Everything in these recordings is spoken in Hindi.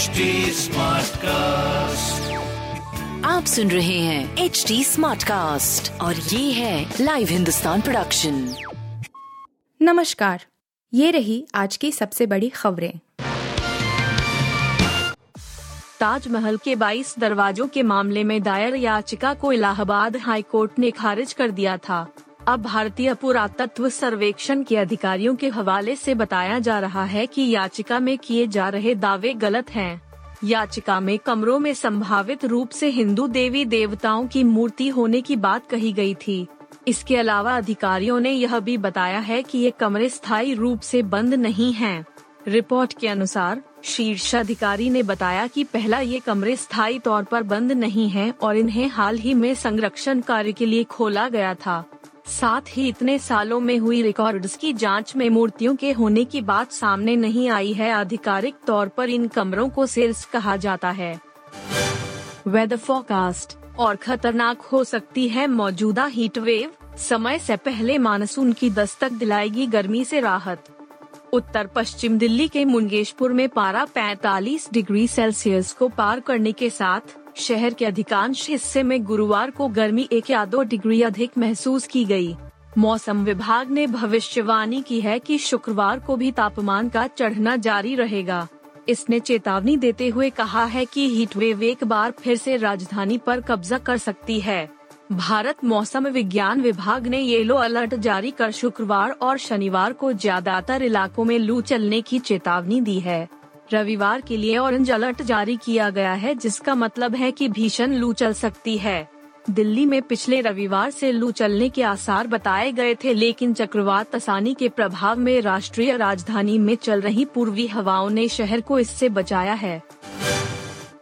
HD कास्ट आप सुन रहे हैं एच डी स्मार्ट कास्ट और ये है लाइव हिंदुस्तान प्रोडक्शन नमस्कार ये रही आज की सबसे बड़ी खबरें। ताजमहल के 22 दरवाजों के मामले में दायर याचिका को इलाहाबाद हाई कोर्ट ने खारिज कर दिया था। अब भारतीय पुरातत्व सर्वेक्षण के अधिकारियों के हवाले से बताया जा रहा है कि याचिका में किए जा रहे दावे गलत हैं। याचिका में कमरों में संभावित रूप से हिंदू देवी देवताओं की मूर्ति होने की बात कही गई थी इसके अलावा अधिकारियों ने यह भी बताया है कि ये कमरे स्थायी रूप से बंद नहीं हैं। रिपोर्ट के अनुसार, शीर्ष अधिकारी ने बताया कि पहला ये कमरे स्थायी तौर पर बंद नहीं हैं और इन्हें हाल ही में संरक्षण कार्य के लिए खोला गया था साथ ही इतने सालों में हुई रिकॉर्ड्स की जाँच में मूर्तियों के होने की बात सामने नहीं आई है। आधिकारिक तौर पर इन कमरों को सेल्स कहा जाता है। वेदर फोरकास्ट, और खतरनाक हो सकती है मौजूदा हीट वेव, समय से पहले मानसून की दस्तक दिलाएगी गर्मी से राहत। उत्तर पश्चिम दिल्ली के मुंगेशपुर में पारा 45 डिग्री सेल्सियस को पार करने के साथ शहर के अधिकांश हिस्से में गुरुवार को गर्मी एक या दो डिग्री अधिक महसूस की गई। मौसम विभाग ने भविष्यवाणी की है कि शुक्रवार को भी तापमान का चढ़ना जारी रहेगा। इसने चेतावनी देते हुए कहा है कि हीट वेव एक बार फिर से राजधानी पर कब्जा कर सकती है। भारत मौसम विज्ञान विभाग ने येलो अलर्ट जारी कर शुक्रवार और शनिवार को ज़्यादातर इलाकों में लू चलने की चेतावनी दी है। रविवार के लिए ऑरेंज अलर्ट जारी किया गया है, जिसका मतलब है कि भीषण लू चल सकती है। दिल्ली में पिछले रविवार से लू चलने के आसार बताए गए थे, लेकिन चक्रवात तसानी के प्रभाव में राष्ट्रीय राजधानी में चल रही पूर्वी हवाओं ने शहर को इससे बचाया है।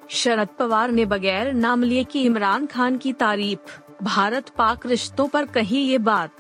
शरद पवार ने बगैर नाम लिए की इमरान खान की तारीफ़, भारत पाक रिश्तों पर कही ये बात।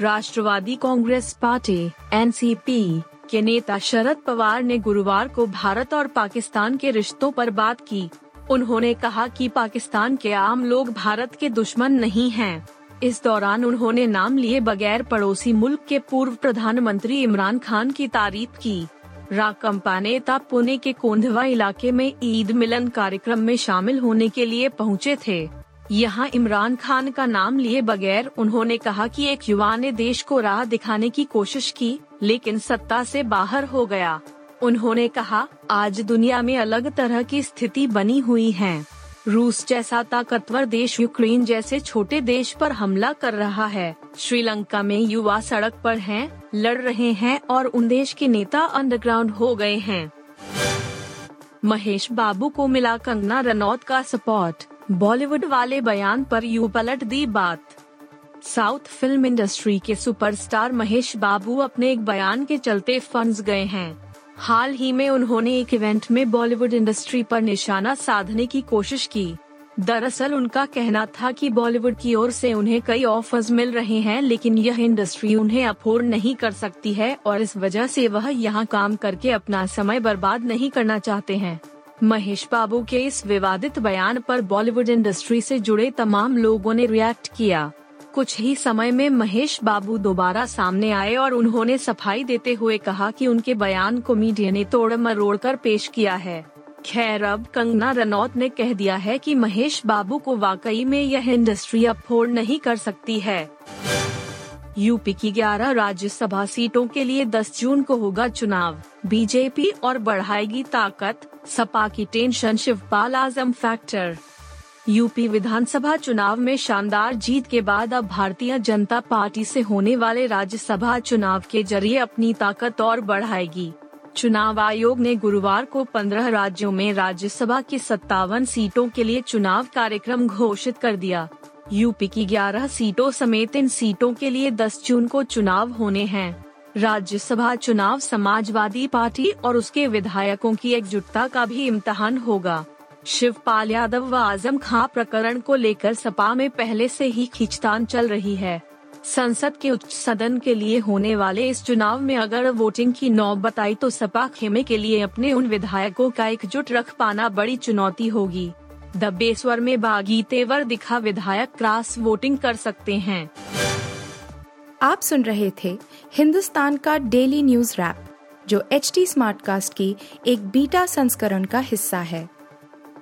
राष्ट्रवादी कांग्रेस पार्टी एनसीपी के नेता शरद पवार ने गुरुवार को भारत और पाकिस्तान के रिश्तों पर बात की। उन्होंने कहा कि पाकिस्तान के आम लोग भारत के दुश्मन नहीं हैं। इस दौरान उन्होंने नाम लिए बगैर पड़ोसी मुल्क के पूर्व प्रधानमंत्री इमरान खान की तारीफ़ की। राकंपा नेता पुणे के कोंधवा इलाके में ईद मिलन कार्यक्रम में शामिल होने के लिए पहुँचे थे। यहाँ इमरान खान का नाम लिए बगैर उन्होंने कहा कि एक युवा ने देश को राह दिखाने की कोशिश की लेकिन सत्ता से बाहर हो गया। उन्होंने कहा आज दुनिया में अलग तरह की स्थिति बनी हुई है। रूस जैसा ताकतवर देश यूक्रेन जैसे छोटे देश पर हमला कर रहा है। श्रीलंका में युवा सड़क पर हैं, लड़ रहे हैं और उन देश के नेता अंडरग्राउंड हो गए हैं। महेश बाबू को मिला कंगना रनौत का सपोर्ट। बॉलीवुड वाले बयान पर यू पलट दी बात। साउथ फ़िल्म इंडस्ट्री के सुपरस्टार महेश बाबू अपने एक बयान के चलते फंस गए हैं। हाल ही में उन्होंने एक इवेंट में बॉलीवुड इंडस्ट्री पर निशाना साधने की कोशिश की। दरअसल उनका कहना था कि बॉलीवुड की ओर से उन्हें कई ऑफर्स मिल रहे हैं, लेकिन यह इंडस्ट्री उन्हें अफोर्ड नहीं कर सकती है और इस वजह से वह यहाँ काम करके अपना समय बर्बाद नहीं करना चाहते हैं। महेश बाबू के इस विवादित बयान पर बॉलीवुड इंडस्ट्री से जुड़े तमाम लोगों ने रिएक्ट किया। कुछ ही समय में महेश बाबू दोबारा सामने आए और उन्होंने सफ़ाई देते हुए कहा कि उनके बयान को मीडिया ने तोड़ मरोड़ कर पेश किया है। खैर, अब कंगना रनौत ने कह दिया है कि महेश बाबू को वाकई में यह इंडस्ट्री अफोर्ड नहीं कर सकती है। यूपी की 11 राज्यसभा सीटों के लिए 10 जून को होगा चुनाव। बीजेपी और बढ़ाएगी ताकत, सपा की tension, Shivpal Azam factor UP विधानसभा चुनाव में शानदार जीत के बाद अब भारतीय जनता पार्टी से होने वाले राज्यसभा चुनाव के ज़रिए अपनी ताकत और बढ़ाएगी। चुनाव आयोग ने गुरुवार को 15 राज्यों में राज्यसभा की सत्तावन सीटों के लिए चुनाव कार्यक्रम घोषित कर दिया। यूपी की 11 सीटों समेत इन सीटों के लिए 10 जून को चुनाव होने हैं। राज्यसभा चुनाव समाजवादी पार्टी और उसके विधायकों की एकजुटता का भी इम्तहान होगा। शिवपाल यादव व आज़म खां प्रकरण को लेकर सपा में पहले से ही खींचतान चल रही है। संसद के उच्च सदन के लिए होने वाले इस चुनाव में अगर वोटिंग की नौबत आई तो सपा खेमे के लिए अपने उन विधायकों का एकजुट रख पाना बड़ी चुनौती होगी। दबेश्वर में बागी तेवर दिखा विधायक क्रॉस वोटिंग कर सकते हैं। आप सुन रहे थे हिंदुस्तान का डेली न्यूज़ रैप, जो एच टी कास्ट की एक बीटा संस्करण का हिस्सा है।